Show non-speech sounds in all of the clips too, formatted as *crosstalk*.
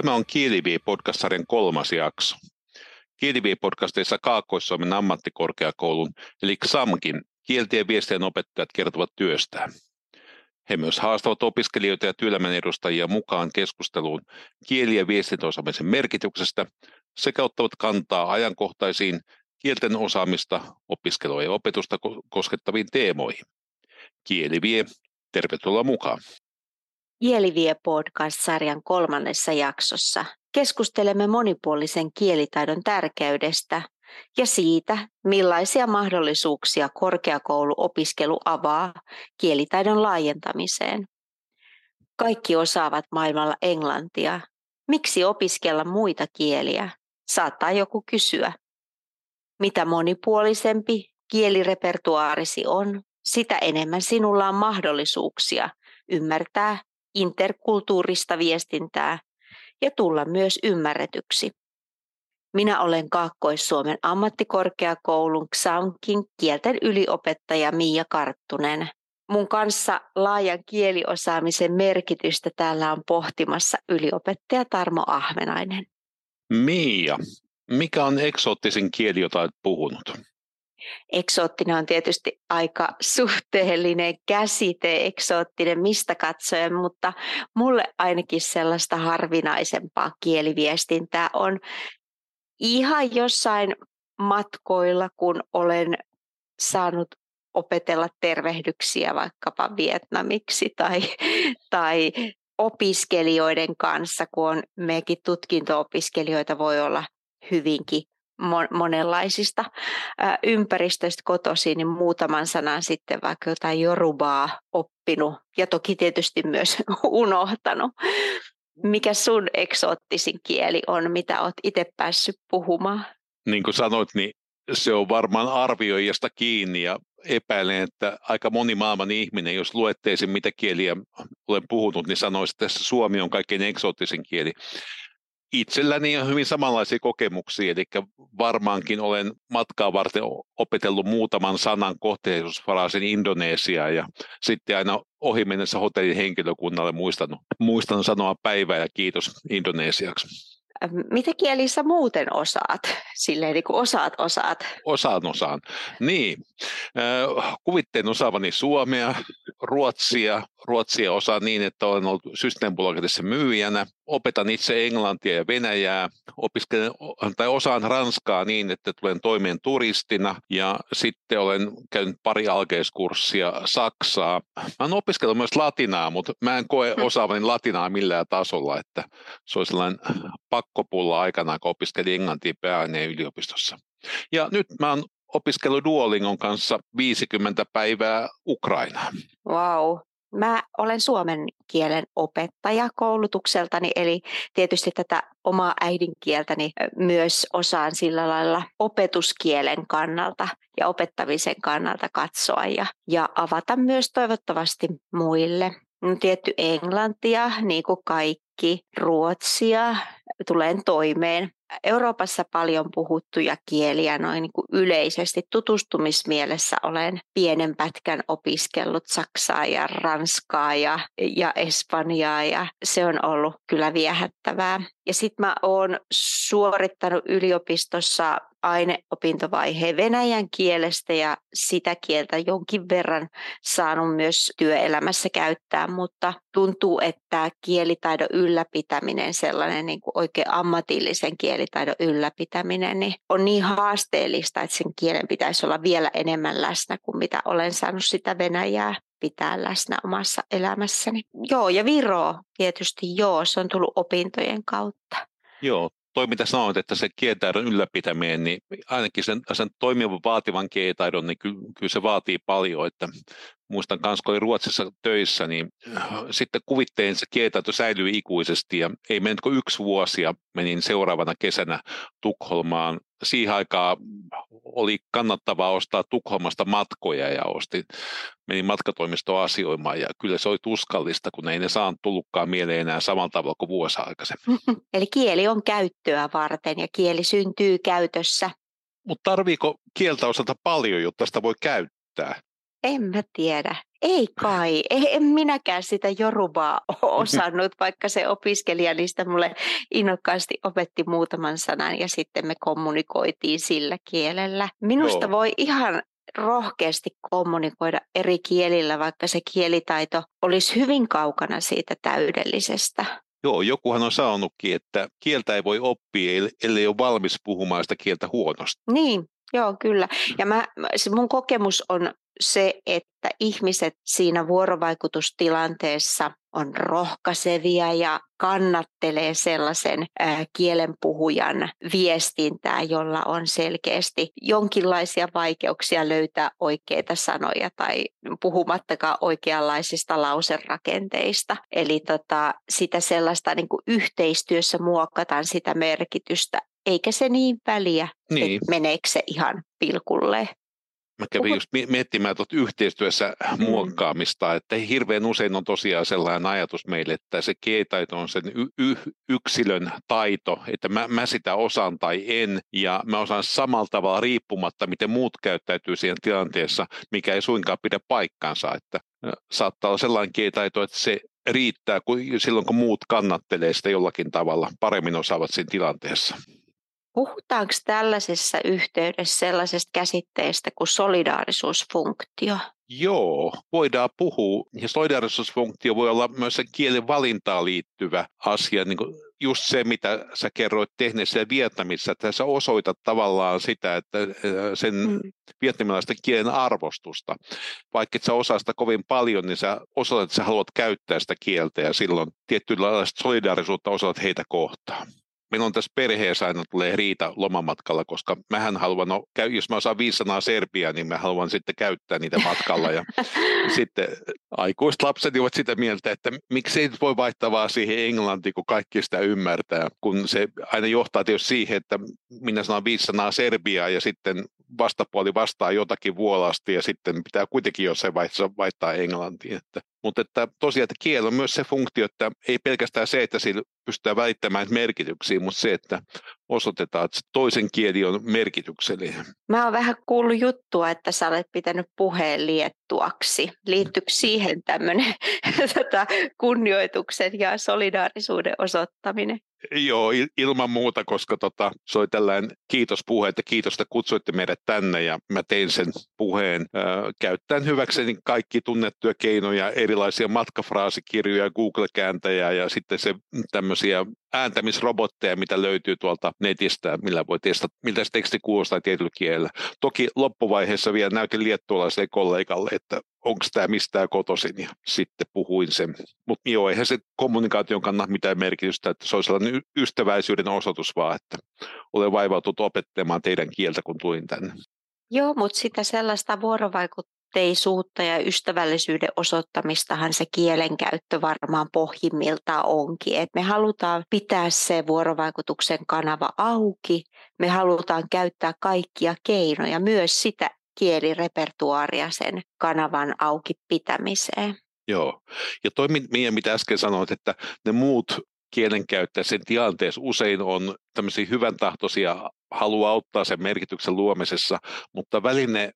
Tämä on Kielivie-podcast-sarjan kolmas jakso. Kielivie-podcastissa Kaakkois-Suomen ammattikorkeakoulun eli XAMKin kieltien viestien opettajat kertovat työstään. He myös haastavat opiskelijoita ja työelämän edustajia mukaan keskusteluun kieli- ja viestintäosaamisen merkityksestä sekä ottavat kantaa ajankohtaisiin kielten osaamista, opiskelua ja opetusta koskettaviin teemoihin. Kielivie, tervetuloa mukaan. Kielivie podcast-sarjan kolmannessa jaksossa keskustelemme monipuolisen kielitaidon tärkeydestä ja siitä, millaisia mahdollisuuksia korkeakouluopiskelu avaa kielitaidon laajentamiseen. Kaikki osaavat maailmalla englantia. Miksi opiskella muita kieliä? Saattaa joku kysyä. Mitä monipuolisempi kielirepertuaarisi on, sitä enemmän sinulla on mahdollisuuksia ymmärtää interkulttuurista viestintää ja tulla myös ymmärretyksi. Minä olen Kaakkois-Suomen ammattikorkeakoulun XAMKin kielten yliopettaja Miia Karttunen. Mun kanssa laajan kieliosaamisen merkitystä täällä on pohtimassa yliopettaja Tarmo Ahvenainen. Miia, mikä on eksoottisin kieli, jota olet puhunut? Eksoottinen on tietysti aika suhteellinen käsite, eksoottinen mistä katsoen, mutta mulle ainakin sellaista harvinaisempaa kieliviestintää on ihan jossain matkoilla, kun olen saanut opetella tervehdyksiä vaikkapa vietnamiksi tai, *laughs* tai opiskelijoiden kanssa, kun on mekin tutkinto-opiskelijoita voi olla hyvinkin monenlaisista ympäristöistä kotoisin, niin muutaman sanan sitten vaikka jotain jorubaa oppinut ja toki tietysti myös *laughs* unohtanut. Mikä sun eksoottisin kieli on, mitä olet itse päässyt puhumaan? Niin kuin sanoit, niin se on varmaan arvioijasta kiinni ja epäilen, että aika moni maailman ihminen, jos luetteisin mitä kieliä olen puhunut, niin sanoisi, että Suomi on kaikkein eksoottisin kieli itselläni on hyvin samanlaisia kokemuksia, eli varmaankin olen matkaa varten opetellut muutaman sanan kohteellisuusfraasin Indonesiaa ja sitten aina ohi mennessä hotellin henkilökunnalle muistanut, muistan sanoa päivää ja kiitos indonesiaksi. Mitä kieli sä muuten osaat? Silleen niin kuin osaat, osaat. Osaan, osaan. Niin. Kuvitteen osaavani suomea, ruotsia. Ruotsia osaan niin, että olen ollut Systembolagetissa myyjänä. Opetan itse englantia ja venäjää. Opiskelen, tai osaan ranskaa niin, että tulen toimeen turistina. Ja sitten olen käynyt pari alkeiskurssia saksaa. Mä olen opiskellut myös latinaa, mutta mä en koe hmm. osaavani latinaa millään tasolla, että se on sellainen pakkopulla aikana, kun opiskelin englantia pääaineen yliopistossa. Ja nyt mä oon opiskellut Duolingon kanssa 50 päivää Ukrainaa. Wow. Mä olen suomen kielen opettaja koulutukseltani, eli tietysti tätä omaa äidinkieltäni myös osaan sillä lailla opetuskielen kannalta ja opettamisen kannalta katsoa ja, ja avata myös toivottavasti muille. Tietty englantia, niin kuin kaikki, ruotsia, tulen toimeen. Euroopassa paljon puhuttuja kieliä noin niin kuin yleisesti tutustumismielessä olen pienen pätkän opiskellut saksaa ja ranskaa ja, ja espanjaa ja se on ollut kyllä viehättävää. Ja sitten mä oon suorittanut yliopistossa aineopintovaiheen venäjän kielestä ja sitä kieltä jonkin verran saanut myös työelämässä käyttää, mutta tuntuu, että kielitaidon ylläpitäminen, sellainen niin kuin oikein ammatillisen kielitaidon ylläpitäminen, niin on niin haasteellista, että sen kielen pitäisi olla vielä enemmän läsnä kuin mitä olen saanut sitä venäjää pitää läsnä omassa elämässäni. Joo, ja Viro tietysti joo, se on tullut opintojen kautta. Joo, toi mitä sanoit, että se kielitaidon ylläpitäminen, niin ainakin sen, sen toimivan vaativan kielitaidon, niin kyllä, kyllä se vaatii paljon, että muistan kanssa, kun olin Ruotsissa töissä, niin sitten kuvitteen se kielitaito säilyi ikuisesti ja ei mennyt kuin yksi vuosi ja menin seuraavana kesänä Tukholmaan. Siihen aikaan oli kannattavaa ostaa Tukholmasta matkoja ja ostin, menin matkatoimistoon asioimaan ja kyllä se oli tuskallista, kun ei ne saanut tullutkaan mieleen enää samalla tavalla kuin vuosi aikaisemmin. *laughs* Eli kieli on käyttöä varten ja kieli syntyy käytössä. Mutta tarviiko kieltä osata paljon, jotta sitä voi käyttää? En mä tiedä. Ei kai. En minäkään sitä jorubaa *laughs* osannut, vaikka se opiskelija niistä mulle innokkaasti opetti muutaman sanan ja sitten me kommunikoitiin sillä kielellä. Minusta Joo. voi ihan rohkeasti kommunikoida eri kielillä, vaikka se kielitaito olisi hyvin kaukana siitä täydellisestä. Joo, jokuhan on sanonutkin, että kieltä ei voi oppia, ellei ole valmis puhumaan sitä kieltä huonosti. Niin, Joo, kyllä. Ja mä, mun kokemus on se, että ihmiset siinä vuorovaikutustilanteessa on rohkaisevia ja kannattelee sellaisen kielenpuhujan viestintää, jolla on selkeästi jonkinlaisia vaikeuksia löytää oikeita sanoja tai puhumattakaan oikeanlaisista lauserakenteista. Eli tota, sitä sellaista niin kuin yhteistyössä muokataan sitä merkitystä, eikä se niin väliä, niin. että meneekö se ihan pilkulle. Mä kävin just miettimään tuota yhteistyössä mm. muokkaamista, että hirveän usein on tosiaan sellainen ajatus meille, että se kielitaito on sen y- y- yksilön taito, että mä, mä sitä osaan tai en, ja mä osaan samalla tavalla riippumatta, miten muut käyttäytyy siihen tilanteessa, mikä ei suinkaan pidä paikkansa, että saattaa olla sellainen kielitaito, että se riittää kun, silloin, kun muut kannattelee sitä jollakin tavalla, paremmin osaavat siinä tilanteessa. Puhutaanko tällaisessa yhteydessä sellaisesta käsitteestä kuin solidaarisuusfunktio? Joo, voidaan puhua. Ja solidaarisuusfunktio voi olla myös sen kielen valintaan liittyvä asia, niin kuin just se, mitä sä kerroit tehneessä Vietnamissa, että sä osoitat tavallaan sitä, että sen mm. vietnamilaisten kielen arvostusta. Vaikka et sä osaa sitä kovin paljon, niin sä osoitat, että sä haluat käyttää sitä kieltä ja silloin tietynlaista solidaarisuutta osoitat heitä kohtaan meillä on tässä perheessä aina tulee riita lomamatkalla, koska mähän haluan, no, jos mä osaan viisi sanaa Serbia, niin mä haluan sitten käyttää niitä matkalla. Ja *laughs* sitten aikuiset lapset ovat sitä mieltä, että miksei voi vaihtaa vaan siihen englantiin, kun kaikki sitä ymmärtää, kun se aina johtaa tietysti siihen, että minä sanon viisi sanaa Serbiaa ja sitten vastapuoli vastaa jotakin vuolasti ja sitten pitää kuitenkin jossain vaiheessa vaihtaa englantiin. Että, mutta että tosiaan, että kieli on myös se funktio, että ei pelkästään se, että sillä pystytään välittämään merkityksiä, mutta se, että osoitetaan, että toisen kieli on merkityksellinen. Mä oon vähän kuullut juttua, että sä olet pitänyt puheen liettuaksi. Liittyykö siihen tämmöinen *laughs* tota, kunnioituksen ja solidaarisuuden osoittaminen? Joo, ilman muuta, koska tota, se oli tällainen kiitospuhe, että kiitos, että kutsuitte meidät tänne ja mä tein sen puheen äh, käyttäen hyväkseni kaikki tunnettuja keinoja, erilaisia matkafraasikirjoja, Google-kääntäjä ja sitten se tämmöisiä ääntämisrobotteja, mitä löytyy tuolta netistä, millä voi testata, miltä se teksti kuulostaa tietyllä kielellä. Toki loppuvaiheessa vielä näytin liettualaiselle kollegalle, että onko tämä mistään kotoisin, ja sitten puhuin sen. Mutta joo, eihän se kommunikaation kannalta mitään merkitystä, että se on sellainen ystäväisyyden osoitus vaan, että olen vaivautunut opettamaan teidän kieltä, kun tulin tänne. Joo, mutta sitä sellaista vuorovaikutteisuutta ja ystävällisyyden osoittamistahan se kielenkäyttö varmaan pohjimmiltaan onkin. Et me halutaan pitää se vuorovaikutuksen kanava auki, me halutaan käyttää kaikkia keinoja, myös sitä kielirepertuaaria sen kanavan auki pitämiseen. Joo, ja toi mitä äsken sanoit, että ne muut kielenkäyttäjät sen tilanteessa usein on tämmöisiä hyvän tahtoisia haluaa auttaa sen merkityksen luomisessa, mutta väline,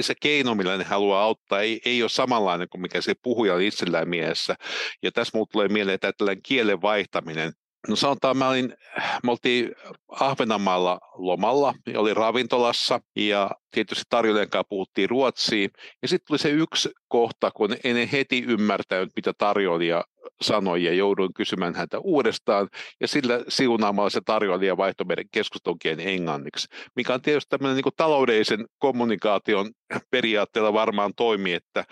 se keino, millä ne haluaa auttaa, ei, ei ole samanlainen kuin mikä se puhuja itsellään mielessä. Ja tässä mulle tulee mieleen, että tällainen kielen vaihtaminen, No sanotaan, mä olin, me oltiin Ahvenanmaalla lomalla, oli ravintolassa ja tietysti tarjoilijan kanssa puhuttiin ruotsia. Ja sitten tuli se yksi kohta, kun en heti ymmärtänyt, mitä tarjoilija sanoi ja jouduin kysymään häntä uudestaan. Ja sillä siunaamalla se tarjoilija vaihtoi meidän keskustelun englanniksi, mikä on tietysti tämmöinen niin taloudellisen kommunikaation periaatteella varmaan toimii, että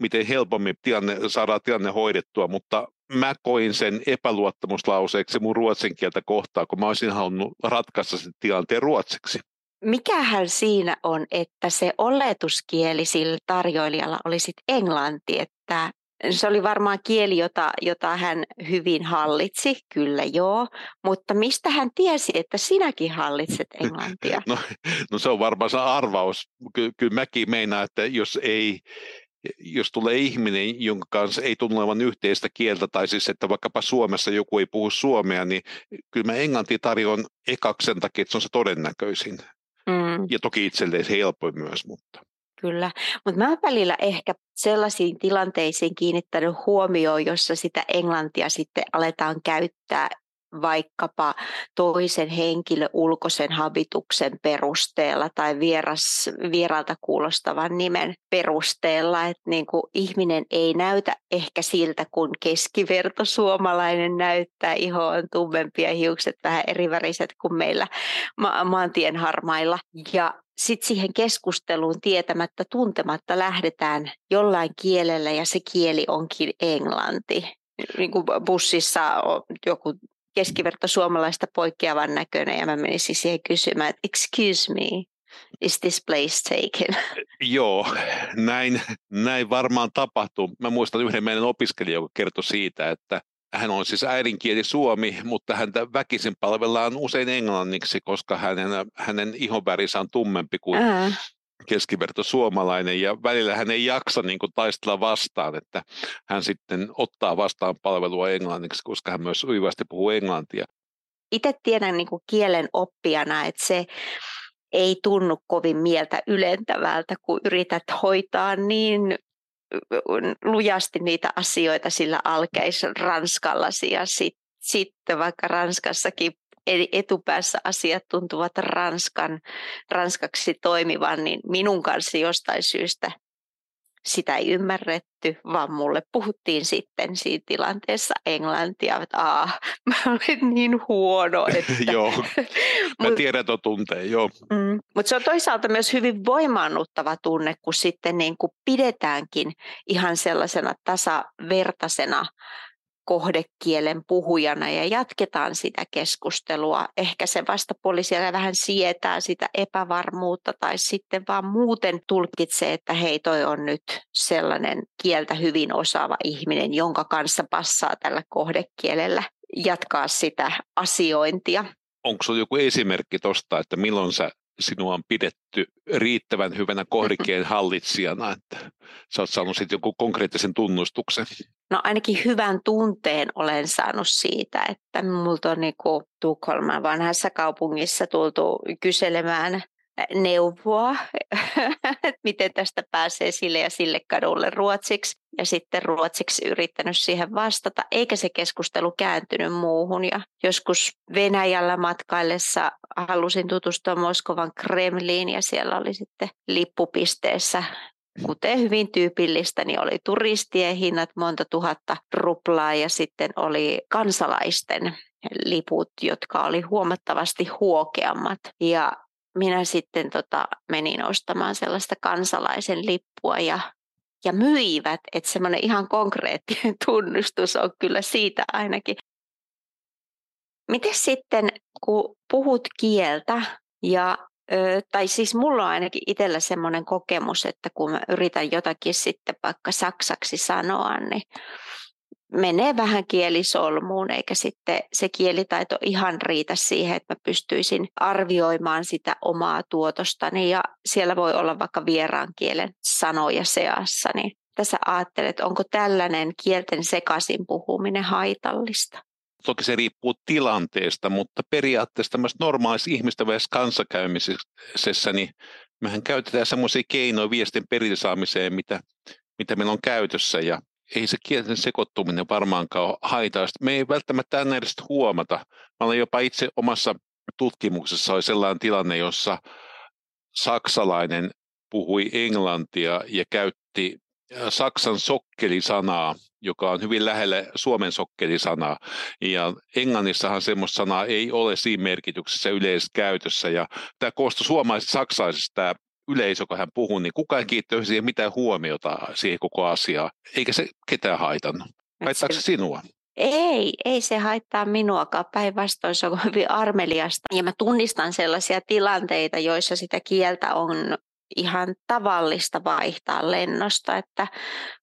miten helpommin tilanne, saadaan tilanne hoidettua, mutta mä koin sen epäluottamuslauseeksi mun ruotsin kieltä kohtaan, kun mä olisin halunnut ratkaista sen tilanteen ruotsiksi. mikähän siinä on, että se oletuskieli sillä tarjoilijalla oli sitten englanti, että se oli varmaan kieli, jota, jota hän hyvin hallitsi, kyllä joo, mutta mistä hän tiesi, että sinäkin hallitset *laughs* englantia? No, no se on varmaan se arvaus. Ky- kyllä mäkin meinaan, että jos ei, jos tulee ihminen, jonka kanssa ei tunnu olevan yhteistä kieltä, tai siis että vaikkapa Suomessa joku ei puhu suomea, niin kyllä mä englanti tarjoan ekaksi sen takia, että se on se todennäköisin. Mm. Ja toki itselleen helpoin myös, mutta kyllä. Mutta mä välillä ehkä sellaisiin tilanteisiin kiinnittänyt huomioon, jossa sitä englantia sitten aletaan käyttää vaikkapa toisen henkilön ulkoisen habituksen perusteella tai vieras, vieralta kuulostavan nimen perusteella, että niin kuin ihminen ei näytä ehkä siltä, kun keskiverto suomalainen näyttää, iho on tummempi ja hiukset vähän eriväriset kuin meillä ma- maantien harmailla. Ja sitten siihen keskusteluun tietämättä, tuntematta lähdetään jollain kielellä ja se kieli onkin englanti. Niin kuin bussissa on joku keskiverto suomalaista poikkeavan näköinen ja mä menisin siihen kysymään, että excuse me, is this place taken? Joo, näin, näin varmaan tapahtuu. Mä muistan yhden meidän opiskelijan, joka kertoi siitä, että hän on siis äidinkieli suomi, mutta häntä väkisin palvellaan usein englanniksi, koska hänen, hänen ihonvärinsä on tummempi kuin Ää. Keskiverto suomalainen ja välillä hän ei jaksa niin kuin taistella vastaan, että hän sitten ottaa vastaan palvelua englanniksi, koska hän myös uivasti puhuu englantia. Itse tiedän niin kuin kielen oppijana, että se ei tunnu kovin mieltä ylentävältä, kun yrität hoitaa niin lujasti niitä asioita sillä alkeis ranskallasi ja sitten sit vaikka Ranskassakin etupäässä asiat tuntuvat ranskan, ranskaksi toimivan, niin minun kanssa jostain syystä sitä ei ymmärretty, vaan mulle puhuttiin sitten siinä tilanteessa englantia, että aah, *laughs* mä olen niin huono. *laughs* Että... joo, *laughs* mä tiedän tuon tunteen, joo. Mm, mutta se on toisaalta myös hyvin voimaannuttava tunne, kun sitten niin kuin pidetäänkin ihan sellaisena tasavertaisena kohdekielen puhujana ja jatketaan sitä keskustelua. Ehkä se vastapuoli siellä vähän sietää sitä epävarmuutta tai sitten vaan muuten tulkitsee, että hei toi on nyt sellainen kieltä hyvin osaava ihminen, jonka kanssa passaa tällä kohdekielellä jatkaa sitä asiointia. Onko sinulla joku esimerkki tuosta, että milloin sä sinua on pidetty riittävän hyvänä kohdikeen *laughs* hallitsijana, että sä oot saanut sitten joku konkreettisen tunnustuksen? No ainakin hyvän tunteen olen saanut siitä, että multa on niin Tukholman vanhassa kaupungissa tultu kyselemään neuvoa, *laughs* että miten tästä pääsee sille ja sille kadulle ruotsiksi. Ja sitten ruotsiksi yrittänyt siihen vastata, eikä se keskustelu kääntynyt muuhun. Ja joskus Venäjällä matkaillessa halusin tutustua Moskovan Kremliin ja siellä oli sitten lippupisteessä kuten hyvin tyypillistä, niin oli turistien hinnat monta tuhatta ruplaa ja sitten oli kansalaisten liput, jotka oli huomattavasti huokeammat. Ja minä sitten tota, menin ostamaan sellaista kansalaisen lippua ja, ja myivät, että semmoinen ihan konkreettinen *laughs* tunnustus on kyllä siitä ainakin. Miten sitten, kun puhut kieltä ja tai siis mulla on ainakin itsellä semmoinen kokemus, että kun mä yritän jotakin sitten vaikka saksaksi sanoa, niin menee vähän kielisolmuun, eikä sitten se kielitaito ihan riitä siihen, että mä pystyisin arvioimaan sitä omaa tuotostani ja siellä voi olla vaikka vieraan kielen sanoja seassa, niin tässä ajattelet, onko tällainen kielten sekaisin puhuminen haitallista? Toki se riippuu tilanteesta, mutta periaatteessa tämmöisessä normaalissa välisessä kanssakäymisessä, niin mehän käytetään semmoisia keinoja viestin perille saamiseen, mitä, mitä meillä on käytössä ja ei se kielten sekoittuminen varmaankaan ole haitallista. Me ei välttämättä enää edes huomata. Mä olen jopa itse omassa tutkimuksessa oli sellainen tilanne, jossa saksalainen puhui englantia ja käytti saksan sokkelisanaa, joka on hyvin lähellä suomen sokkelisanaa. Ja englannissahan semmoista sanaa ei ole siinä merkityksessä yleisessä käytössä. Ja tämä koostui suomalaisista saksaisista tämä yleisö, kun hän puhuu, niin kukaan ei kiinnittänyt siihen mitään huomiota siihen koko asiaan, eikä se ketään haitannut. Haittaako se sinua? Ei, ei se haittaa minuakaan. Päinvastoin se on *laughs* hyvin armeliasta. Ja mä tunnistan sellaisia tilanteita, joissa sitä kieltä on ihan tavallista vaihtaa lennosta. Että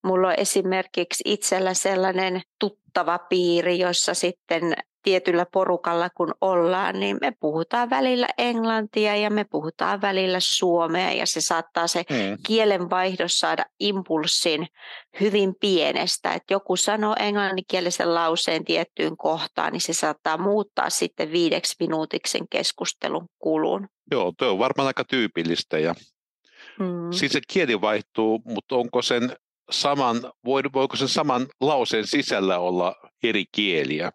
mulla on esimerkiksi itsellä sellainen tuttava piiri, jossa sitten tietyllä porukalla kun ollaan, niin me puhutaan välillä englantia ja me puhutaan välillä suomea ja se saattaa se mm. kielenvaihdos saada impulssin hyvin pienestä. Että joku sanoo englanninkielisen lauseen tiettyyn kohtaan, niin se saattaa muuttaa sitten viideksi minuutiksi sen keskustelun kulun. Joo, tuo on varmaan aika tyypillistä ja mm. siis se kieli vaihtuu, mutta onko sen saman, voiko sen saman lauseen sisällä olla eri kieliä?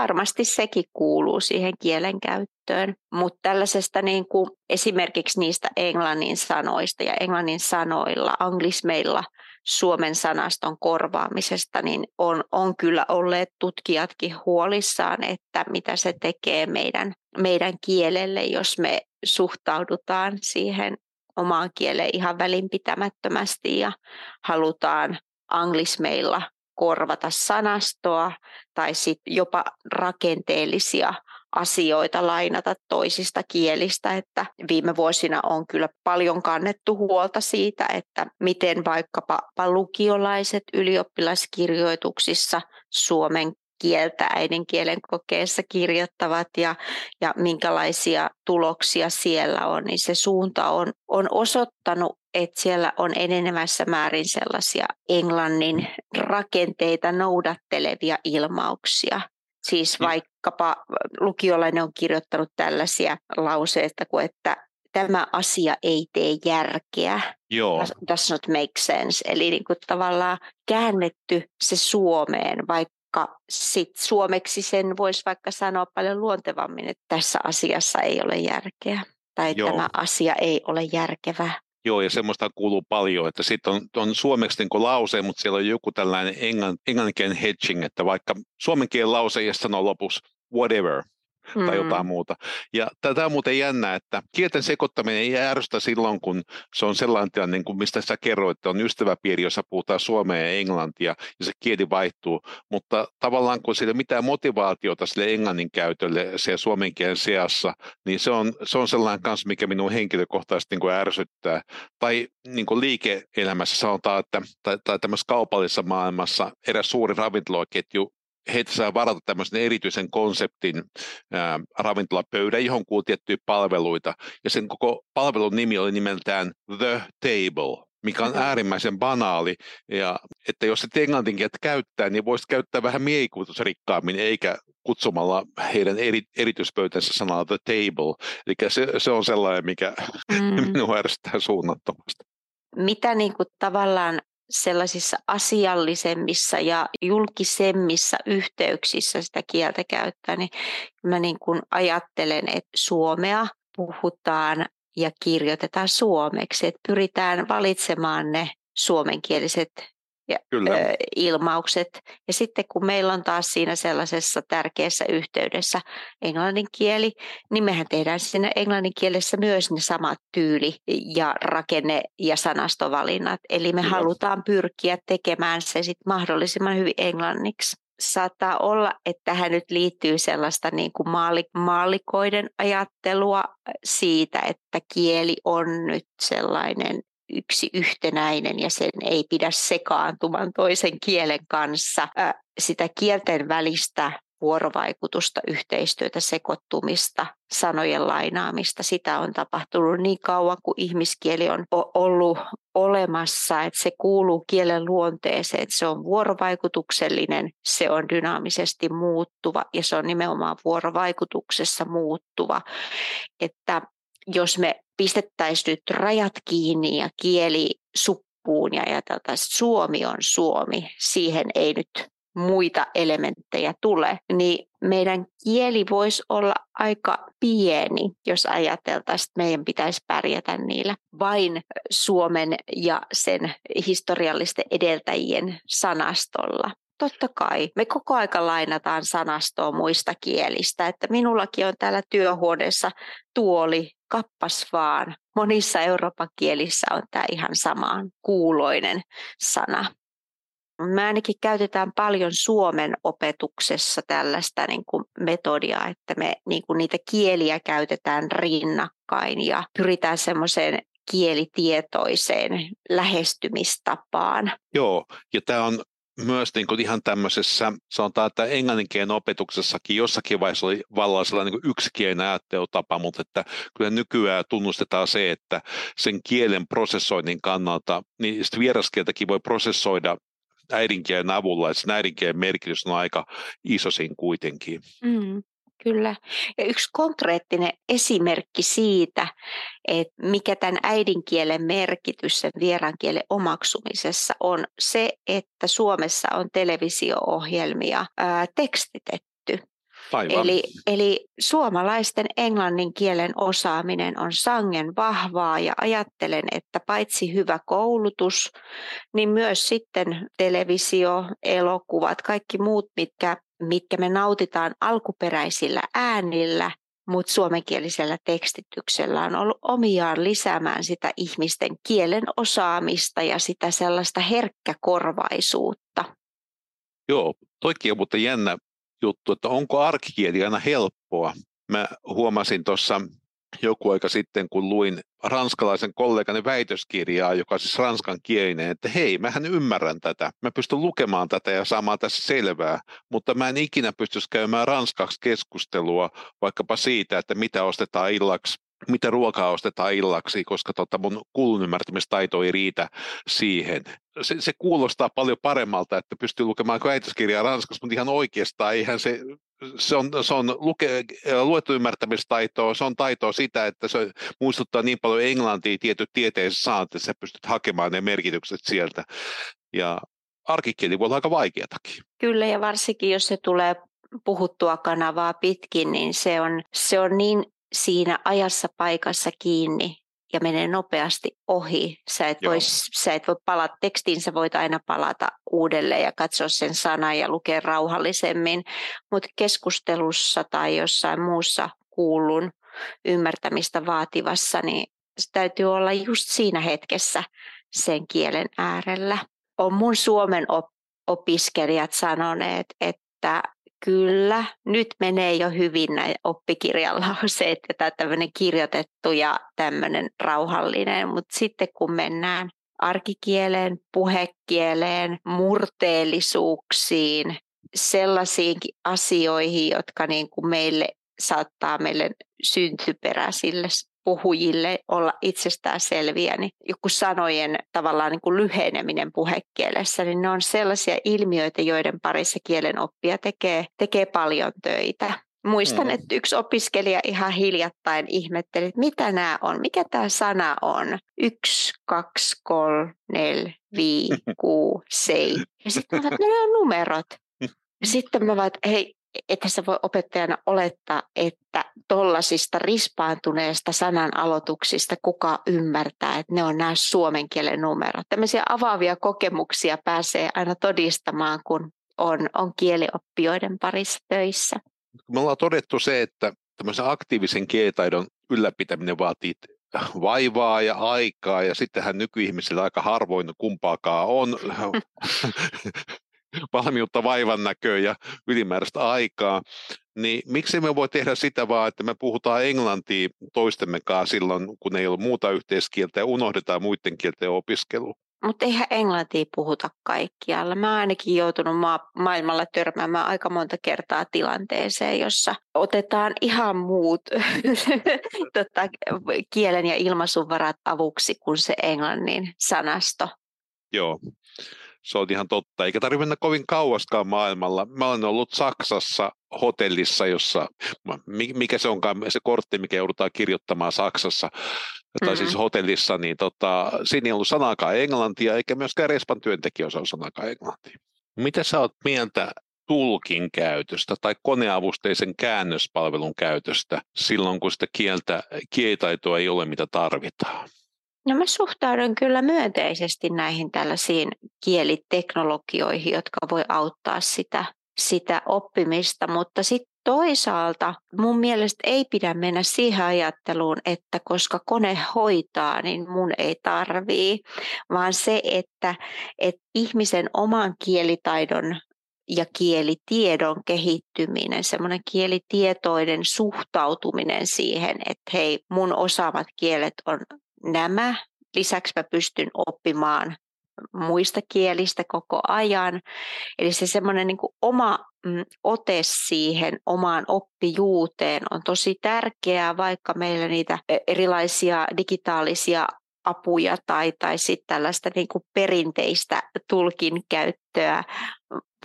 Varmasti sekin kuuluu siihen kielenkäyttöön, mutta tällaisesta niin kuin esimerkiksi niistä englannin sanoista ja englannin sanoilla, anglismeilla suomen sanaston korvaamisesta, niin on, on kyllä olleet tutkijatkin huolissaan, että mitä se tekee meidän, meidän kielelle, jos me suhtaudutaan siihen omaan kieleen ihan välinpitämättömästi ja halutaan anglismeilla korvata sanastoa tai sitten jopa rakenteellisia asioita lainata toisista kielistä, että viime vuosina on kyllä paljon kannettu huolta siitä, että miten vaikkapa lukiolaiset ylioppilaskirjoituksissa suomen kieltä äidinkielen kokeessa kirjoittavat ja, ja minkälaisia tuloksia siellä on, niin se suunta on, on osoittanut, että siellä on enenevässä määrin sellaisia englannin rakenteita noudattelevia ilmauksia. Siis vaikkapa lukiolainen on kirjoittanut tällaisia lauseita kuin, että tämä asia ei tee järkeä. Joo. Does not make sense. Eli niin kuin tavallaan käännetty se Suomeen, vaikka vaikka sit suomeksi sen voisi vaikka sanoa paljon luontevammin, että tässä asiassa ei ole järkeä tai Joo. tämä asia ei ole järkevä. Joo, ja semmoista kuuluu paljon, että sitten on, on suomeksi niin lause, mutta siellä on joku tällainen englann, hedging, että vaikka suomen kielen lause ja sanoo lopuksi whatever, mm. tai jotain muuta. Ja tämä on muuten jännä, että kielten sekoittaminen ei ärsytä silloin, kun se on sellainen tilanne, niin kuin mistä sä kerroit, että on ystäväpiiri, jossa puhutaan suomea ja englantia, ja se kieli vaihtuu. Mutta tavallaan kun sillä ei mitään motivaatiota sille englannin käytölle se suomen kielen seassa, niin se on, se on sellainen kanssa, mikä minun henkilökohtaisesti niin kuin ärsyttää. Tai niin kuin liike-elämässä sanotaan, että, tai, tai tämmöisessä kaupallisessa maailmassa eräs suuri ravintolaketju heitä saa varata tämmöisen erityisen konseptin ää, ravintolapöydän, johon kuuluu tiettyjä palveluita. Ja sen koko palvelun nimi oli nimeltään The Table, mikä on äärimmäisen banaali. Ja että jos et englantin kieltä käyttää, niin voisit käyttää vähän mielikuvitusrikkaammin, eikä kutsumalla heidän eri, erityispöytänsä sanalla The Table. Eli se, se on sellainen, mikä mm. *laughs* minua ärsyttää suunnattomasti. Mitä niin kuin tavallaan sellaisissa asiallisemmissa ja julkisemmissa yhteyksissä sitä kieltä käyttää, niin mä niin kuin ajattelen, että suomea puhutaan ja kirjoitetaan suomeksi, että pyritään valitsemaan ne suomenkieliset ja, Kyllä. Ö, ilmaukset. Ja sitten kun meillä on taas siinä sellaisessa tärkeässä yhteydessä englannin kieli, niin mehän tehdään siinä englannin kielessä myös ne samat tyyli ja rakenne ja sanastovalinnat. Eli me Kyllä. halutaan pyrkiä tekemään se sitten mahdollisimman hyvin englanniksi saattaa olla, että tähän nyt liittyy sellaista niin kuin maallikoiden ajattelua siitä, että kieli on nyt sellainen yksi yhtenäinen ja sen ei pidä sekaantuman toisen kielen kanssa. Sitä kielten välistä vuorovaikutusta, yhteistyötä, sekoittumista, sanojen lainaamista. Sitä on tapahtunut niin kauan kuin ihmiskieli on ollut olemassa, että se kuuluu kielen luonteeseen, että se on vuorovaikutuksellinen, se on dynaamisesti muuttuva ja se on nimenomaan vuorovaikutuksessa muuttuva. Että jos me pistettäisiin nyt rajat kiinni ja kieli suppuun ja ajateltaisiin, että Suomi on Suomi, siihen ei nyt muita elementtejä tule, niin meidän kieli voisi olla aika pieni, jos ajateltaisiin, että meidän pitäisi pärjätä niillä vain Suomen ja sen historiallisten edeltäjien sanastolla. Totta kai. Me koko aika lainataan sanastoa muista kielistä. Että minullakin on täällä työhuoneessa tuoli, kappas vaan. Monissa Euroopan kielissä on tämä ihan samaan kuuloinen sana. Me ainakin käytetään paljon Suomen opetuksessa tällaista niin kuin metodia, että me niin kuin niitä kieliä käytetään rinnakkain ja pyritään semmoiseen kielitietoiseen lähestymistapaan. Joo, ja tämä on myös niin kuin ihan tämmöisessä, sanotaan, että englanninkielen opetuksessakin jossakin vaiheessa oli vallalla sellainen niin yksikielinen ajattelutapa, mutta että kyllä nykyään tunnustetaan se, että sen kielen prosessoinnin kannalta, niin vieraskieltäkin voi prosessoida äidinkielen avulla, että sen äidinkielen merkitys on aika iso kuitenkin. Mm. Kyllä. Ja yksi konkreettinen esimerkki siitä, että mikä tämän äidinkielen merkitys sen vieraankielen omaksumisessa on se, että Suomessa on televisio-ohjelmia ää, tekstitetty. Eli, eli suomalaisten englannin kielen osaaminen on sangen vahvaa ja ajattelen, että paitsi hyvä koulutus, niin myös sitten televisio, elokuvat, kaikki muut, mitkä mitkä me nautitaan alkuperäisillä äänillä, mutta suomenkielisellä tekstityksellä on ollut omiaan lisäämään sitä ihmisten kielen osaamista ja sitä sellaista herkkäkorvaisuutta. Joo, toikin on mutta jännä juttu, että onko arkikieli aina helppoa. Mä huomasin tuossa joku aika sitten, kun luin ranskalaisen kollegani väitöskirjaa, joka siis ranskan kielinen, että hei, mähän ymmärrän tätä, mä pystyn lukemaan tätä ja saamaan tässä selvää, mutta mä en ikinä pystyisi käymään ranskaksi keskustelua vaikkapa siitä, että mitä ostetaan illaksi mitä ruokaa ostetaan illaksi, koska tota mun kuulun ymmärtämistaito ei riitä siihen. Se, se kuulostaa paljon paremmalta, että pystyy lukemaan väitöskirjaa ranskaksi, mutta ihan oikeastaan eihän se, se on, se on luke, luettu ymmärtämistaitoa, se on taitoa sitä, että se muistuttaa niin paljon englantia tietyt tieteessä saat, että sä pystyt hakemaan ne merkitykset sieltä. Ja arkikieli voi olla aika vaikeatakin. Kyllä, ja varsinkin jos se tulee puhuttua kanavaa pitkin, niin se on, se on niin siinä ajassa paikassa kiinni ja menee nopeasti ohi. Sä et, voi, sä et voi palata tekstiin, sä voit aina palata uudelleen ja katsoa sen sanan ja lukea rauhallisemmin, mutta keskustelussa tai jossain muussa kuulun ymmärtämistä vaativassa, niin se täytyy olla just siinä hetkessä sen kielen äärellä. On mun Suomen opiskelijat sanoneet, että Kyllä, nyt menee jo hyvin näin oppikirjalauseet *laughs* ja tämä tämmöinen kirjoitettu ja tämmöinen rauhallinen, mutta sitten kun mennään arkikieleen, puhekieleen, murteellisuuksiin, sellaisiinkin asioihin, jotka niin kuin meille saattaa meille syntyperäisille puhujille olla itsestään selviä, niin joku sanojen tavallaan niin kuin lyheneminen puhekielessä, niin ne on sellaisia ilmiöitä, joiden parissa kielen oppija tekee, tekee paljon töitä. Muistan, mm. että yksi opiskelija ihan hiljattain ihmetteli, että mitä nämä on, mikä tämä sana on. Yksi, kaksi, kolme, neljä, viisi, kuusi, seitsemän. Ja sitten mä että ne on numerot. Sitten mä vaan, hei, että se voi opettajana olettaa, että tuollaisista rispaantuneista sanan aloituksista kuka ymmärtää, että ne on nämä suomen kielen numerot. Tämmöisiä avaavia kokemuksia pääsee aina todistamaan, kun on, on kielioppijoiden parissa töissä. Me ollaan todettu se, että tämmöisen aktiivisen kielitaidon ylläpitäminen vaatii vaivaa ja aikaa, ja sittenhän nykyihmisillä aika harvoin kumpaakaan on. *laughs* *laughs* valmiutta vaivan näköön ja ylimääräistä aikaa, niin miksi me voi tehdä sitä vaan, että me puhutaan englantia toistemmekaan silloin, kun ei ole muuta yhteiskieltä ja unohdetaan muiden kielten opiskelu? Mutta eihän englantia puhuta kaikkialla. Mä oon ainakin joutunut ma- maailmalla törmäämään aika monta kertaa tilanteeseen, jossa otetaan ihan muut *laughs* tota, kielen ja ilmaisuvarat avuksi kuin se englannin sanasto. Joo, se on ihan totta, eikä tarvitse mennä kovin kauaskaan maailmalla. Mä olen ollut Saksassa hotellissa, jossa, mikä se onkaan se kortti, mikä joudutaan kirjoittamaan Saksassa, tai siis mm-hmm. hotellissa, niin tota, siinä ei ollut sanakaan englantia, eikä myöskään Respan työntekijä osaa sanakaan englantia. Mitä sä oot mieltä tulkin käytöstä tai koneavusteisen käännöspalvelun käytöstä silloin, kun sitä kieltä, kielitaitoa ei ole, mitä tarvitaan? No mä suhtaudun kyllä myönteisesti näihin tällaisiin kieliteknologioihin, jotka voi auttaa sitä, sitä oppimista, mutta sitten toisaalta mun mielestä ei pidä mennä siihen ajatteluun, että koska kone hoitaa, niin mun ei tarvii, vaan se, että, että ihmisen oman kielitaidon ja kielitiedon kehittyminen, semmoinen kielitietoinen suhtautuminen siihen, että hei, mun osaavat kielet on nämä, lisäksi mä pystyn oppimaan muista kielistä koko ajan. Eli se semmoinen niin oma mm, ote siihen omaan oppijuuteen on tosi tärkeää, vaikka meillä niitä e, erilaisia digitaalisia apuja tai, tai sitten tällaista niin kuin perinteistä tulkin käyttöä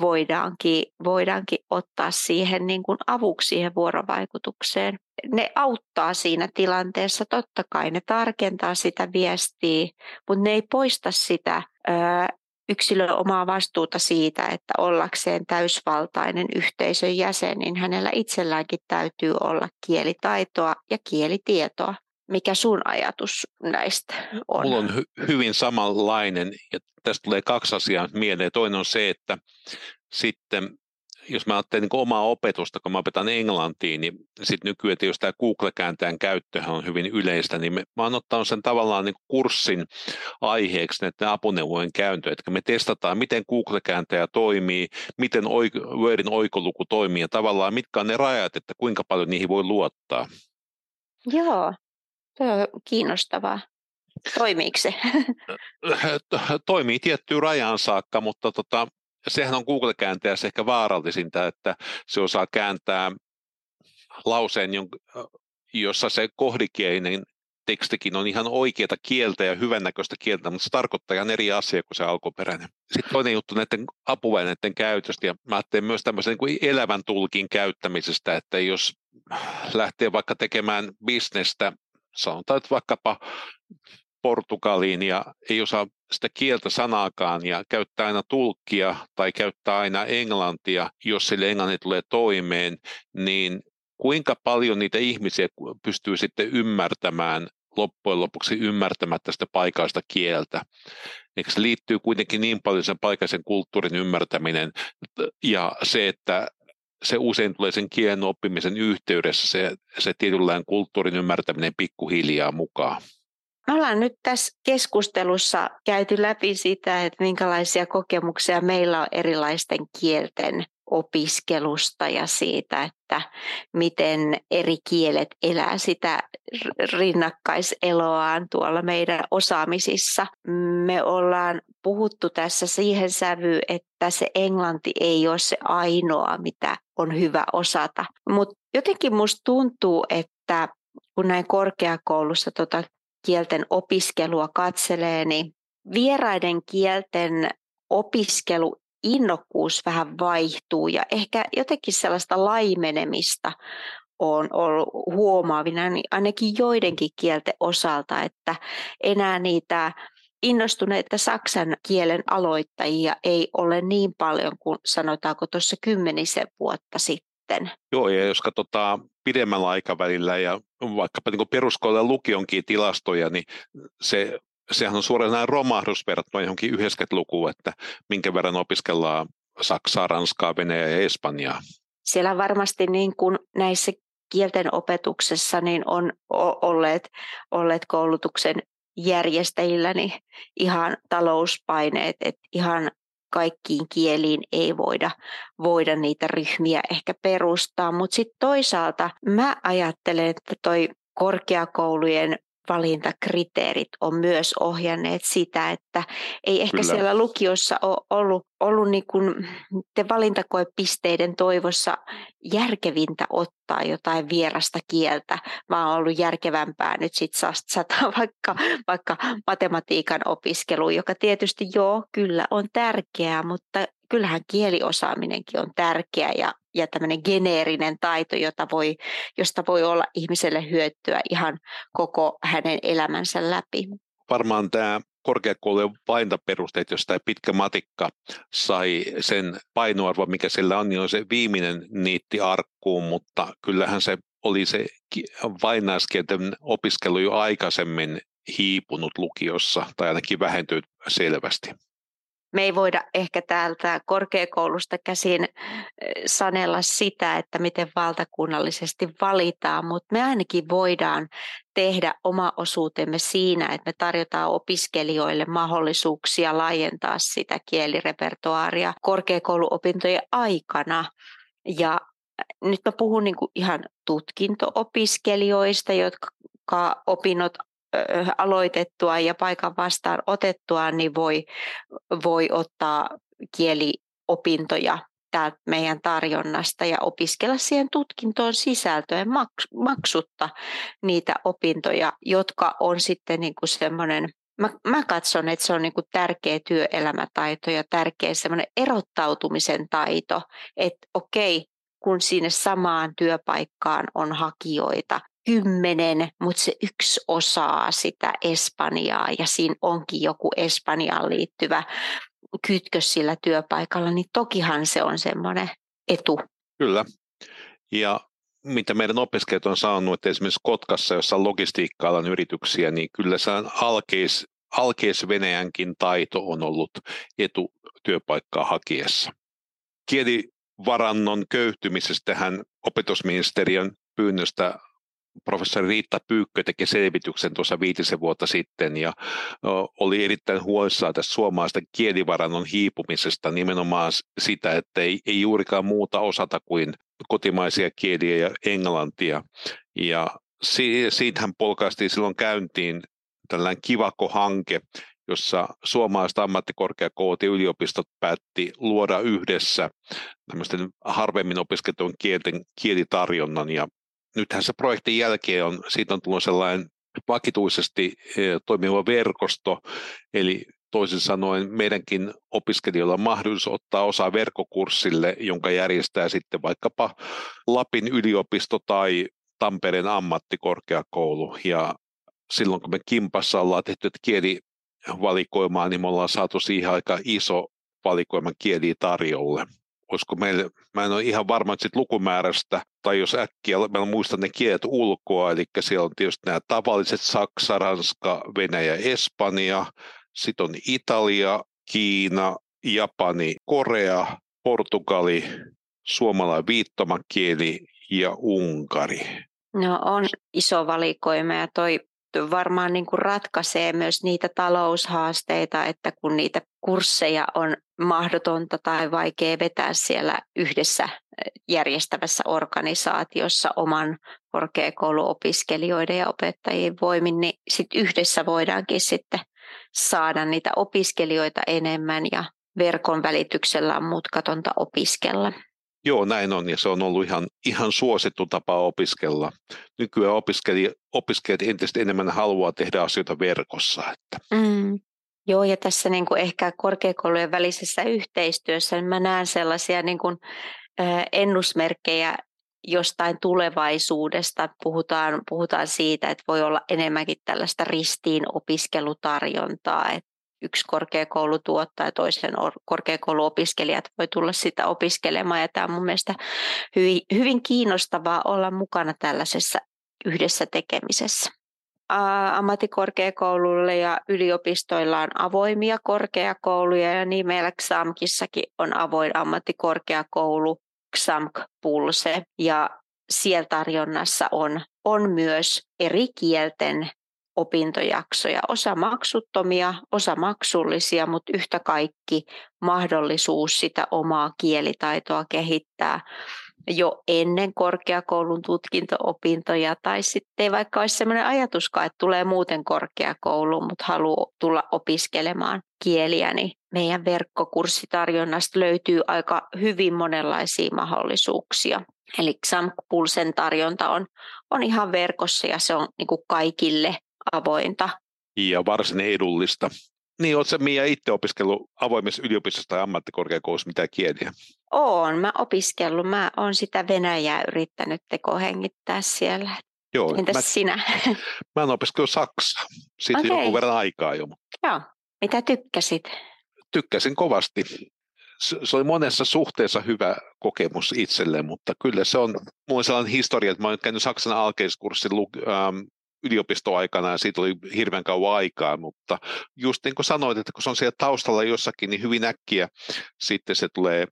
voidaankin, voidaankin ottaa siihen niin kuin avuksi siihen vuorovaikutukseen. Ne auttaa siinä tilanteessa, totta kai ne tarkentaa sitä viestiä, mutta ne ei poista sitä yksilön omaa vastuuta siitä, että ollakseen täysvaltainen yhteisön jäsen, niin hänellä itselläänkin täytyy olla kielitaitoa ja kielitietoa. Mikä sun ajatus näistä on? Mulla on hy- hyvin samanlainen ja tästä tulee kaksi asiaa mieleen. Toinen on se, että sitten jos mä ajattelen niin omaa opetusta, kun mä opetan englantiin, niin sitten nykyään, jos tämä Google-kääntäjän käyttöhän on hyvin yleistä, niin mä oon ottanut sen tavallaan niin kurssin aiheeksi näiden apuneuvojen käyntö, että me testataan, miten Google-kääntäjä toimii, miten oik- Wordin oikoluku toimii ja tavallaan mitkä on ne rajat, että kuinka paljon niihin voi luottaa. Joo, se on kiinnostavaa. Toimiiko se? Toimii tiettyyn rajaan saakka, mutta tota, sehän on Google-kääntäjässä ehkä vaarallisinta, että se osaa kääntää lauseen, jossa se kohdikielinen tekstikin on ihan oikeata kieltä ja hyvännäköistä kieltä, mutta se tarkoittaa ihan eri asia kuin se alkuperäinen. Sitten toinen juttu näiden apuvälineiden käytöstä, ja mä ajattelen myös tämmöisen niin kuin elävän tulkin käyttämisestä, että jos lähtee vaikka tekemään bisnestä, sanotaan, että vaikkapa Portugaliin ja ei osaa sitä kieltä sanaakaan ja käyttää aina tulkkia tai käyttää aina englantia, jos sille englanti tulee toimeen, niin kuinka paljon niitä ihmisiä pystyy sitten ymmärtämään loppujen lopuksi ymmärtämättä sitä paikallista kieltä. Eikö se liittyy kuitenkin niin paljon sen paikallisen kulttuurin ymmärtäminen ja se, että se usein tulee sen kielen oppimisen yhteydessä, se, se tietynlainen kulttuurin ymmärtäminen pikkuhiljaa mukaan. Me ollaan nyt tässä keskustelussa käyty läpi sitä, että minkälaisia kokemuksia meillä on erilaisten kielten opiskelusta ja siitä, että miten eri kielet elää sitä rinnakkaiseloaan tuolla meidän osaamisissa. Me ollaan puhuttu tässä siihen sävyyn, että se englanti ei ole se ainoa, mitä on hyvä osata. Mutta jotenkin musta tuntuu, että kun näin korkeakoulussa tota kielten opiskelua katselee, niin vieraiden kielten opiskelu innokkuus vähän vaihtuu ja ehkä jotenkin sellaista laimenemista on ollut huomaavina niin ainakin joidenkin kielten osalta, että enää niitä innostuneita saksan kielen aloittajia ei ole niin paljon kuin sanotaanko tuossa kymmenisen vuotta sitten. Joo, ja jos katsotaan pidemmällä aikavälillä ja vaikkapa niin peruskoulun ja lukionkin tilastoja, niin se, sehän on suoraan romahdus verrattuna johonkin 90-lukuun, että minkä verran opiskellaan Saksaa, Ranskaa, Venäjää ja Espanjaa. Siellä varmasti niin kuin näissä kielten opetuksessa niin on olleet, olleet koulutuksen järjestäjillä niin ihan talouspaineet, että ihan kaikkiin kieliin ei voida, voida niitä ryhmiä ehkä perustaa, mutta sitten toisaalta mä ajattelen, että toi korkeakoulujen valintakriteerit on myös ohjanneet sitä, että ei ehkä Kyllä. siellä lukiossa ole ollut, ollut niin kuin te valintakoepisteiden toivossa järkevintä ottaa jotain vierasta kieltä, vaan on ollut järkevämpää nyt sitten satsata *laughs* vaikka, vaikka matematiikan opiskeluun, joka tietysti joo, kyllä on tärkeää, mutta kyllähän kieliosaaminenkin on tärkeä ja, ja tämmöinen geneerinen taito, jota voi, josta voi olla ihmiselle hyötyä ihan koko hänen elämänsä läpi. Varmaan tämä korkeakoulujen valintaperusteet, jos tämä pitkä matikka sai sen painoarvo, mikä sillä on, niin on se viimeinen niitti arkkuun, mutta kyllähän se oli se vainaiskielten opiskelu jo aikaisemmin hiipunut lukiossa tai ainakin vähentynyt selvästi. Me ei voida ehkä täältä korkeakoulusta käsin sanella sitä, että miten valtakunnallisesti valitaan, mutta me ainakin voidaan tehdä oma osuutemme siinä, että me tarjotaan opiskelijoille mahdollisuuksia laajentaa sitä kielirepertoaaria korkeakouluopintojen aikana. Ja nyt mä puhun niin kuin ihan tutkinto-opiskelijoista, jotka opinnot aloitettua ja paikan vastaan otettua, niin voi, voi ottaa kieliopintoja täältä meidän tarjonnasta ja opiskella siihen tutkintoon sisältöön maksutta niitä opintoja, jotka on sitten niin kuin semmoinen Mä, mä katson, että se on niin kuin tärkeä työelämätaito ja tärkeä semmoinen erottautumisen taito, että okei, kun sinne samaan työpaikkaan on hakijoita, kymmenen, mutta se yksi osaa sitä Espanjaa ja siinä onkin joku Espanjaan liittyvä kytkös sillä työpaikalla, niin tokihan se on semmoinen etu. Kyllä. Ja mitä meidän opiskelijat on saanut, että esimerkiksi Kotkassa, jossa on logistiikka-alan yrityksiä, niin kyllä se alkeis, alkeis Venäjänkin taito on ollut etu työpaikkaa hakiessa. Kielivarannon köyhtymisestä hän opetusministeriön pyynnöstä professori Riitta Pyykkö teki selvityksen tuossa viitisen vuotta sitten ja oli erittäin huolissaan tästä suomalaisten kielivarannon hiipumisesta nimenomaan sitä, että ei, ei juurikaan muuta osata kuin kotimaisia kieliä ja englantia. Ja siitä hän polkaistiin silloin käyntiin tällainen Kivako-hanke, jossa suomalaiset ammattikorkeakoulut ja yliopistot päätti luoda yhdessä harvemmin opiskeltujen kielten kielitarjonnan ja nythän se projektin jälkeen on, siitä on tullut sellainen vakituisesti eh, toimiva verkosto, eli toisin sanoen meidänkin opiskelijoilla on mahdollisuus ottaa osaa verkkokurssille, jonka järjestää sitten vaikkapa Lapin yliopisto tai Tampereen ammattikorkeakoulu. Ja silloin kun me Kimpassa ollaan tehty kielivalikoimaa, niin me ollaan saatu siihen aika iso valikoiman kieliä tarjolle olisiko meillä, mä en ole ihan varma sit lukumäärästä, tai jos äkkiä mä muistan ne kielet ulkoa, eli siellä on tietysti nämä tavalliset Saksa, Ranska, Venäjä, Espanja, sitten on Italia, Kiina, Japani, Korea, Portugali, suomalainen viittomakieli ja Unkari. No on iso valikoima ja toi varmaan niin kuin ratkaisee myös niitä taloushaasteita, että kun niitä kursseja on mahdotonta tai vaikea vetää siellä yhdessä järjestävässä organisaatiossa oman korkeakouluopiskelijoiden ja opettajien voimin, niin sit yhdessä voidaankin sitten saada niitä opiskelijoita enemmän ja verkon välityksellä on mutkatonta opiskella. Joo, näin on ja se on ollut ihan, ihan suosittu tapa opiskella. Nykyään opiskelijat, opiskelijat entistä enemmän haluaa tehdä asioita verkossa. Että. Mm. Joo, ja tässä niin kuin ehkä korkeakoulujen välisessä yhteistyössä niin mä näen sellaisia niin kuin, ennusmerkkejä jostain tulevaisuudesta. Puhutaan, puhutaan siitä, että voi olla enemmänkin tällaista ristiin opiskelutarjontaa, että yksi korkeakoulu tuottaa ja toisen korkeakouluopiskelijat voi tulla sitä opiskelemaan. Ja tämä on mun mielestä hyvin, hyvin kiinnostavaa olla mukana tällaisessa yhdessä tekemisessä. Ammattikorkeakoululle ja yliopistoilla on avoimia korkeakouluja ja niin meillä XAMKissakin on avoin ammattikorkeakoulu XAMK Pulse ja siellä tarjonnassa on, on myös eri kielten opintojaksoja, osa maksuttomia, osa maksullisia, mutta yhtä kaikki mahdollisuus sitä omaa kielitaitoa kehittää jo ennen korkeakoulun tutkinto-opintoja. Tai sitten vaikka olisi sellainen ajatuskaan, että tulee muuten korkeakouluun, mutta haluaa tulla opiskelemaan kieliä, niin meidän verkkokurssitarjonnasta löytyy aika hyvin monenlaisia mahdollisuuksia. Eli XAMK-pulsen tarjonta on, on ihan verkossa ja se on niin kuin kaikille avointa. Ja varsin edullista. Niin, oletko Mia itse opiskellut avoimessa yliopistossa tai ammattikorkeakoulussa mitä kieliä? Oon, mä opiskellut. Mä oon sitä Venäjää yrittänyt tekohengittää siellä. Joo, Entäs mä, sinä? Mä oon opiskellut Saksaa. Siitä okay. jonkun verran aikaa jo. Joo. Mitä tykkäsit? Tykkäsin kovasti. Se oli monessa suhteessa hyvä kokemus itselle, mutta kyllä se on, mulla on sellainen historia, että mä oon käynyt Saksan alkeiskurssin ähm, yliopistoaikana ja siitä oli hirveän kauan aikaa, mutta just niin kuin sanoit, että kun se on siellä taustalla jossakin, niin hyvin äkkiä sitten se tulee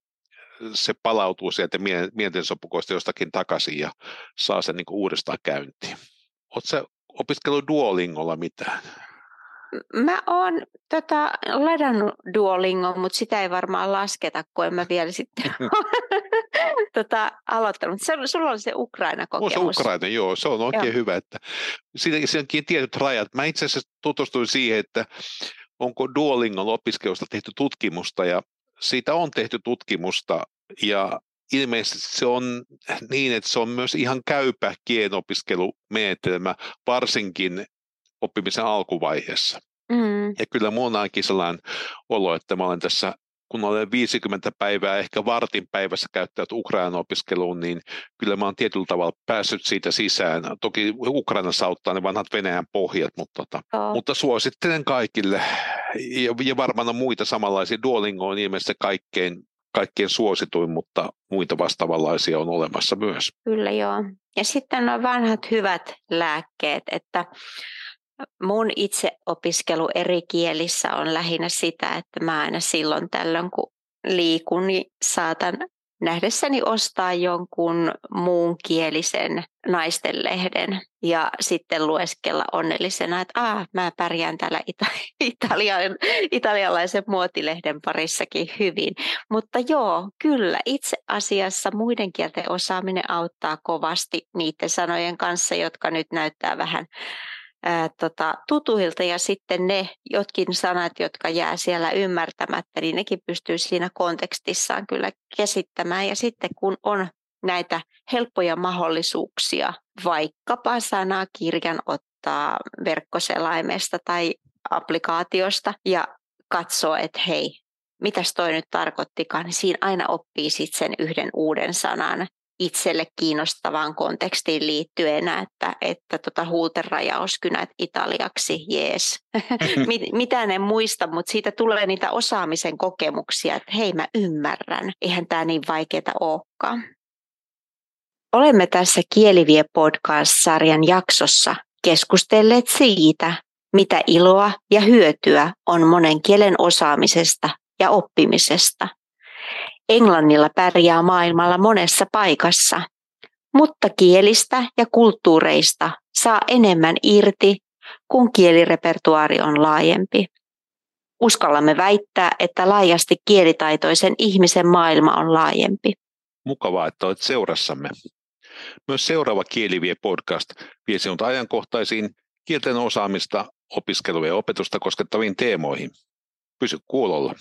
se palautuu sieltä mielensopukoista jostakin takaisin ja saa sen niin uudestaan käyntiin. Oletko opiskellut Duolingolla mitään? Mä oon tota, ladannut Duolingon, mutta sitä ei varmaan lasketa, kun en mä vielä sitten *laughs* *laughs* tota, aloittanut. Se, sulla on se Ukraina-kokemus. Se Ukraina, joo. Se on oikein joo. hyvä. Että siinä, siinä onkin tietyt rajat. Mä itse asiassa tutustuin siihen, että onko Duolingon opiskelusta tehty tutkimusta ja siitä on tehty tutkimusta ja ilmeisesti se on niin, että se on myös ihan käypä kienopiskelumenetelmä, varsinkin oppimisen alkuvaiheessa. Mm. Ja kyllä minulla on ainakin sellainen olo, että mä olen tässä, kun olen 50 päivää, ehkä vartin päivässä käyttänyt Ukrainan opiskeluun, niin kyllä mä olen tietyllä tavalla päässyt siitä sisään. Toki Ukrainassa auttaa ne vanhat Venäjän pohjat, mutta, tota, oh. mutta suosittelen kaikille. Ja, ja varmaan on muita samanlaisia. Duolingo on ilmeisesti kaikkein kaikkein suosituin, mutta muita vastaavanlaisia on olemassa myös. Kyllä joo. Ja sitten on vanhat hyvät lääkkeet, että mun itse opiskelu eri kielissä on lähinnä sitä, että mä aina silloin tällöin kun liikun, niin saatan nähdessäni ostaa jonkun muun kielisen naistenlehden ja sitten lueskella onnellisena, että ah, mä pärjään täällä ita- *laughs* italian, italialaisen muotilehden parissakin hyvin. Mutta joo, kyllä, itse asiassa muiden kielten osaaminen auttaa kovasti niiden sanojen kanssa, jotka nyt näyttää vähän ää, tota, tutuilta ja sitten ne jotkin sanat, jotka jää siellä ymmärtämättä, niin nekin pystyy siinä kontekstissaan kyllä käsittämään. Ja sitten kun on näitä helppoja mahdollisuuksia, vaikkapa sanakirjan ottaa verkkoselaimesta tai applikaatiosta ja katsoa, että hei, mitäs toi nyt tarkoittikaan, niin siinä aina oppii sitten sen yhden uuden sanan itselle kiinnostavaan kontekstiin liittyen, että, että tota huuterajauskynät italiaksi, jees. *laughs* Mitä en muista, mutta siitä tulee niitä osaamisen kokemuksia, että hei mä ymmärrän, eihän tämä niin vaikeaa olekaan. Olemme tässä Kielivie podcast-sarjan jaksossa keskustelleet siitä, mitä iloa ja hyötyä on monen kielen osaamisesta ja oppimisesta – Englannilla pärjää maailmalla monessa paikassa, mutta kielistä ja kulttuureista saa enemmän irti, kun kielirepertuaari on laajempi. Uskallamme väittää, että laajasti kielitaitoisen ihmisen maailma on laajempi. Mukavaa, että olet seurassamme. Myös seuraava Kielivie podcast vie sinut ajankohtaisiin kielten osaamista, opiskelua ja opetusta koskettaviin teemoihin. Pysy kuulolla.